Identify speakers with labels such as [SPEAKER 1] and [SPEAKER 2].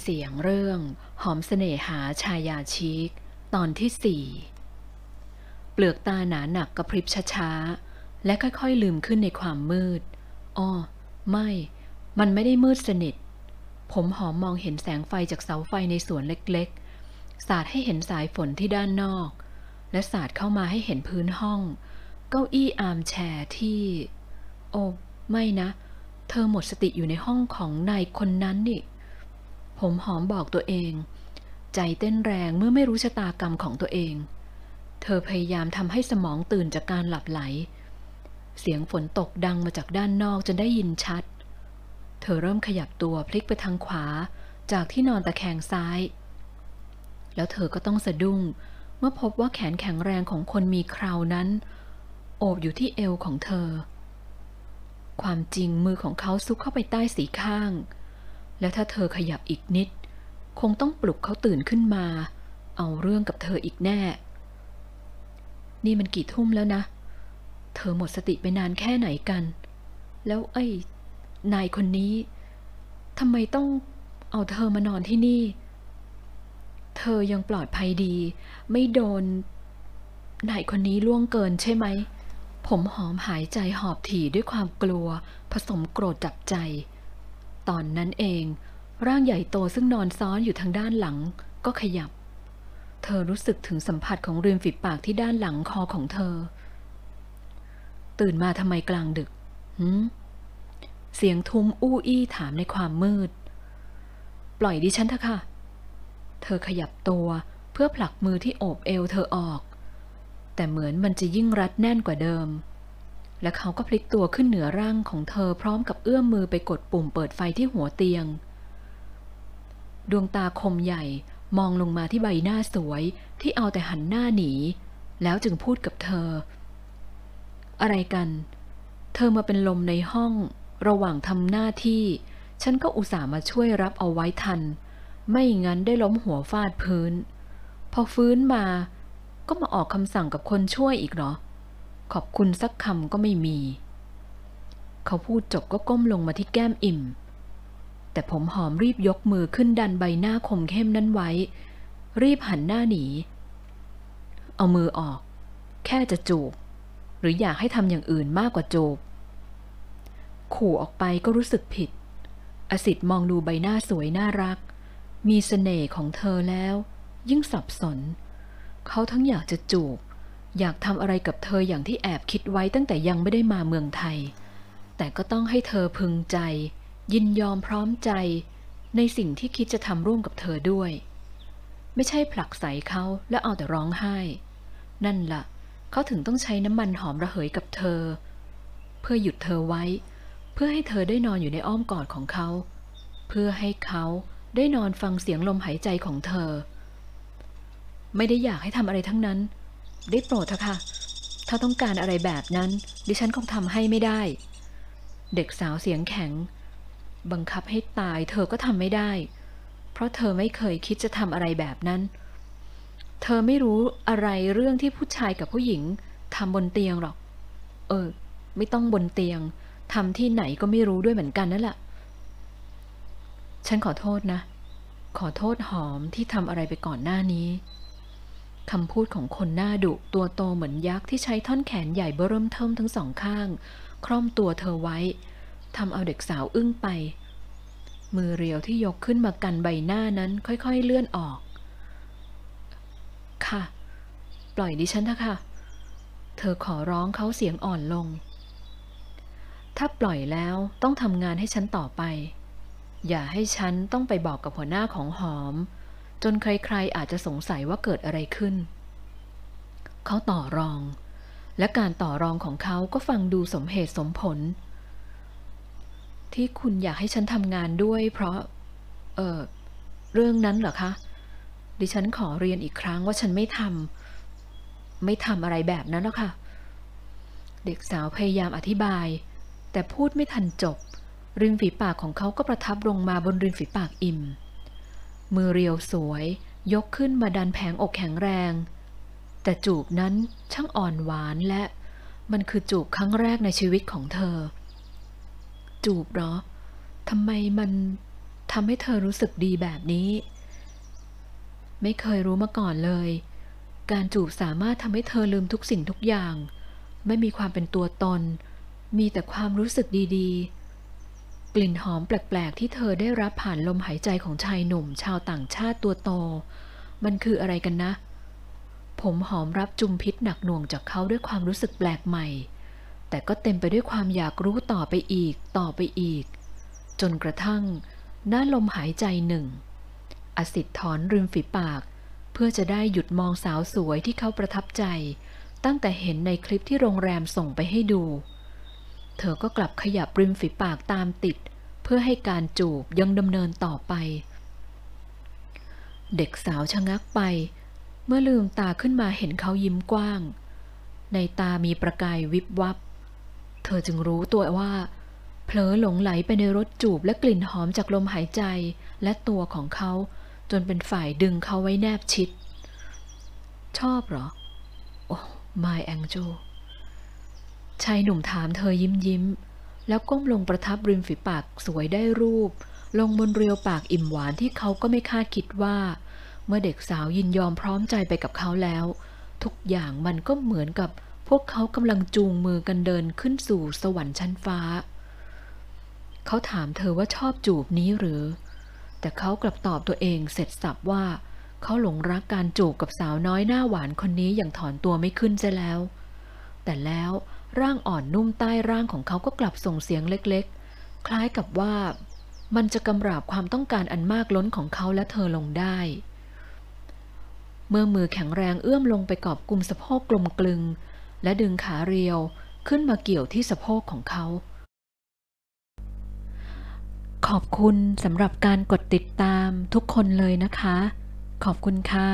[SPEAKER 1] เสียงเรื่อง หอมเสน่หาชายาชีก ตอนที่สี่เปลือกตาหนาหนักกระพริบช้าๆ และค่อยๆ ลืมขึ้นในความมืด อ้อ ไม่ มันไม่ได้มืดสนิท ผมหอมมองเห็นแสงไฟจากเสาไฟในสวนเล็กๆ สาดให้เห็นสายฝนที่ด้านนอก และสาดเข้ามาให้เห็นพื้นห้อง เก้าอี้อาร์มแชร์ที่ โอ้ ไม่นะ เธอหมดสติอยู่ในห้องของนายคนนั้นนี่ ผมหอมบอกตัวเอง ใจเต้นแรงเมื่อไม่รู้ชะตากรรมของตัวเอง เธอพยายามทำให้สมองตื่นจากการหลับไหล เสียงฝนตกดังมาจากด้านนอกจนได้ยินชัด เธอเริ่มขยับตัวพลิกไปทางขวาจากที่นอนตะแคงซ้าย แล้วเธอก็ต้องสะดุ้ง เมื่อพบว่าแขนแข็งแรงของคนมีคราวนั้น โอบอยู่ที่เอวของเธอ ความจริงมือของเขาซุกเข้าไปใต้สีข้าง และถ้าเธอขยับอีกนิด คงต้องปลุกเขาตื่นขึ้นมา เอาเรื่องกับเธออีกแน่ นี่มันกี่ทุ่มแล้วนะ เธอหมดสติไปนานแค่ไหนกัน แล้วไอ้ นายคนนี้ทำไมต้องเอาเธอมานอนที่นี่ เธอยังปลอดภัยดี ไม่โดน นายคนนี้ล่วงเกินใช่ไหม ผมหอมหายใจหอบถี่ด้วยความกลัว ผสมโกรธจับใจ ตอนนั้นเอง ร่างใหญ่โตซึ่งนอนซ้อนอยู่ทางด้านหลังก็ขยับ เธอรู้สึกถึงสัมผัสของริมฝีปากที่ด้านหลังคอของเธอ ตื่นมาทำไมกลางดึกหืมเสียงทุ้มอู้อี้ถามในความมืด ปล่อยดิฉันเถอะค่ะ เธอขยับตัวเพื่อผลักมือที่โอบเอวเธอออก แต่เหมือนมันจะยิ่งรัดแน่นกว่าเดิม และเขาก็พลิกตัวขึ้นเหนือร่างของเธอพร้อมกับเอื้อมมือไปกดปุ่มเปิดไฟที่หัวเตียง ดวงตาคมใหญ่มองลงมาที่ใบหน้าสวยที่เอาแต่หันหน้าหนี แล้วจึงพูดกับเธอ อะไรกัน เธอมาเป็นลมในห้อง ระหว่างทำหน้าที่ ฉันก็อุตส่าห์มาช่วยรับเอาไว้ทัน ไม่งั้นได้ล้มหัวฟาดพื้น พอฟื้นมา ก็มาออกคำสั่งกับคนช่วยอีกเหรอ ขอบคุณสักคำก็ไม่มี เขาพูดจบก็ก้มลงมาที่แก้มอิ่ม แต่ผมหอมรีบยกมือขึ้นดันใบหน้าคมเข้มนั้นไว้ รีบหันหน้าหนี เอามือออก แค่จะจูบ หรืออยากให้ทำอย่างอื่นมากกว่าจูบ ขู่ออกไปก็รู้สึกผิด อสิทธิ์มองดูใบหน้าสวยน่ารัก มีเสน่ห์ของเธอแล้ว ยิ่งสับสน เขาทั้งอยากจะจูบ อยากทำอะไรกับเธออย่างที่แอบคิดไว้ตั้งแต่ยังไม่ได้มาเมืองไทย แต่ก็ต้องให้เธอพึงใจ ยินยอมพร้อมใจ ในสิ่งที่คิดจะทำร่วมกับเธอด้วย ไม่ใช่ผลักใส่เขาแล้วเอาแต่ร้องไห้ นั่นละ่ะเขาถึงต้องใช้น้ำมันหอมระเหยกับเธอ เพื่อหยุดเธอไว้ เพื่อให้เธอได้นอนอยู่ในอ้อมกอดของเขา เพื่อให้เขาได้นอนฟังเสียงลมหายใจของเธอ ไม่ได้อยากให้ทำอะไรทั้งนั้น ได้โปรดเถอะค่ะ ถ้าต้องการอะไรแบบนั้น ดิฉันคงทำให้ไม่ได้ เด็กสาวเสียงแข็ง บังคับให้ตายเธอก็ทำไม่ได้ เพราะเธอไม่เคยคิดจะทำอะไรแบบนั้น เธอไม่รู้อะไรเรื่องที่ผู้ชายกับผู้หญิงทำบนเตียงหรอก เออ ไม่ต้องบนเตียงทำที่ไหนก็ไม่รู้ด้วยเหมือนกันนั่นแหละ ฉันขอโทษนะ ขอโทษหอมที่ทำอะไรไปก่อนหน้านี้ คำพูดของคนหน้าดุตัวโตเหมือนยักษ์ที่ใช้ท่อนแขนใหญ่เบริ่มเทิมทั้งสองข้างคร่อมตัวเธอไว้ทำเอาเด็กสาวอึ้งไป มือเรียวที่ยกขึ้นมากันใบหน้านั้นค่อยๆเลื่อนออก ค่ะ ปล่อยดิฉันเถอะค่ะ เธอขอร้องเขาเสียงอ่อนลง ถ้าปล่อยแล้วต้องทำงานให้ฉันต่อไป อย่าให้ฉันต้องไปบอกกับหัวหน้าของหอม จนใครๆอาจจะสงสัยว่าเกิดอะไรขึ้น เขาต่อรอง และการต่อรองของเขาก็ฟังดูสมเหตุสมผล ที่คุณอยากให้ฉันทำงานด้วย เพราะ เออเรื่องนั้นเหรอคะ ดิฉันขอเรียนอีกครั้งว่าฉันไม่ทำไม่ทำอะไรแบบนั้นหรอกค่ะ เด็กสาวพยายามอธิบาย แต่พูดไม่ทันจบ ริมฝีปากของเขาก็ประทับลงมาบนริมฝีปากอิ่ม มือเรียวสวย ยกขึ้นมาดันแผงอกแข็งแรง แต่จูบนั้นช่างอ่อนหวานและ มันคือจูบครั้งแรกในชีวิตของเธอ จูบเหรอทำไมมันทำให้เธอรู้สึกดีแบบนี้ ไม่เคยรู้มาก่อนเลย การจูบสามารถทำให้เธอลืมทุกสิ่งทุกอย่าง ไม่มีความเป็นตัวตน มีแต่ความรู้สึกดีๆ กลิ่นหอมแปลกๆที่เธอได้รับผ่านลมหายใจของชายหนุ่มชาวต่างชาติตัวโต มันคืออะไรกันนะ ผมหอมรับจุมพิษหนักหน่วงจากเขาด้วยความรู้สึกแปลกใหม่ แต่ก็เต็มไปด้วยความอยากรู้ต่อไปอีก ต่อไปอีก จนกระทั่งหน้าลมหายใจหนึ่ง อสิทธิ์ถอนริมฝีปาก เพื่อจะได้หยุดมองสาวสวยที่เขาประทับใจ ตั้งแต่เห็นในคลิปที่โรงแรมส่งไปให้ดูเเธอก็กลับขยับริมฝีปากตามติด เพื่อให้การจูบยังดำเนินต่อไป เด็กสาวชะงักไป เมื่อลืมตาขึ้นมาเห็นเขายิ้มกว้าง ในตามีประกายวิบวับ เธอจึงรู้ตัวว่า เผลอหลงไหลไปในรถจูบและกลิ่นหอมจากลมหายใจและตัวของเขาจนเป็นฝ่ายดึงเขาไว้แนบชิด ชอบเหรอ โอ้ my angel ชายหนุ่มถามเธอยิ้มยิ้ม แล้วก้มลงประทับริมฝีปากสวยได้รูป ลงบนเรียวปากอิ่มหวานที่เขาก็ไม่คาดคิดว่า เมื่อเด็กสาวยินยอมพร้อมใจไปกับเขาแล้ว ทุกอย่างมันก็เหมือนกับพวกเขากำลังจูงมือกันเดินขึ้นสู่สวรรค์ชั้นฟ้า เขาถามเธอว่าชอบจูบนี้หรือ แต่เขากลับตอบตัวเองเสร็จสับว่า เขาหลงรักการจูบกับสาวน้อยหน้าหวานคนนี้อย่างถอนตัวไม่ขึ้นจะแล้ว แต่แล้ว ร่างอ่อนนุ่มใต้ร่างของเขาก็กลับส่งเสียงเล็กๆ คล้ายกับว่า มันจะกำราบความต้องการอันมากล้นของเขาและเธอลงได้ เมื่อมือแข็งแรงเอื้อมลงไปกอบกลุ่มสะโพกกลมกลึง และดึงขาเรียวขึ้นมาเกี่ยวที่สะโพกของเขา ขอบคุณสำหรับการกดติดตามทุกคนเลยนะคะ ขอบคุณค่ะ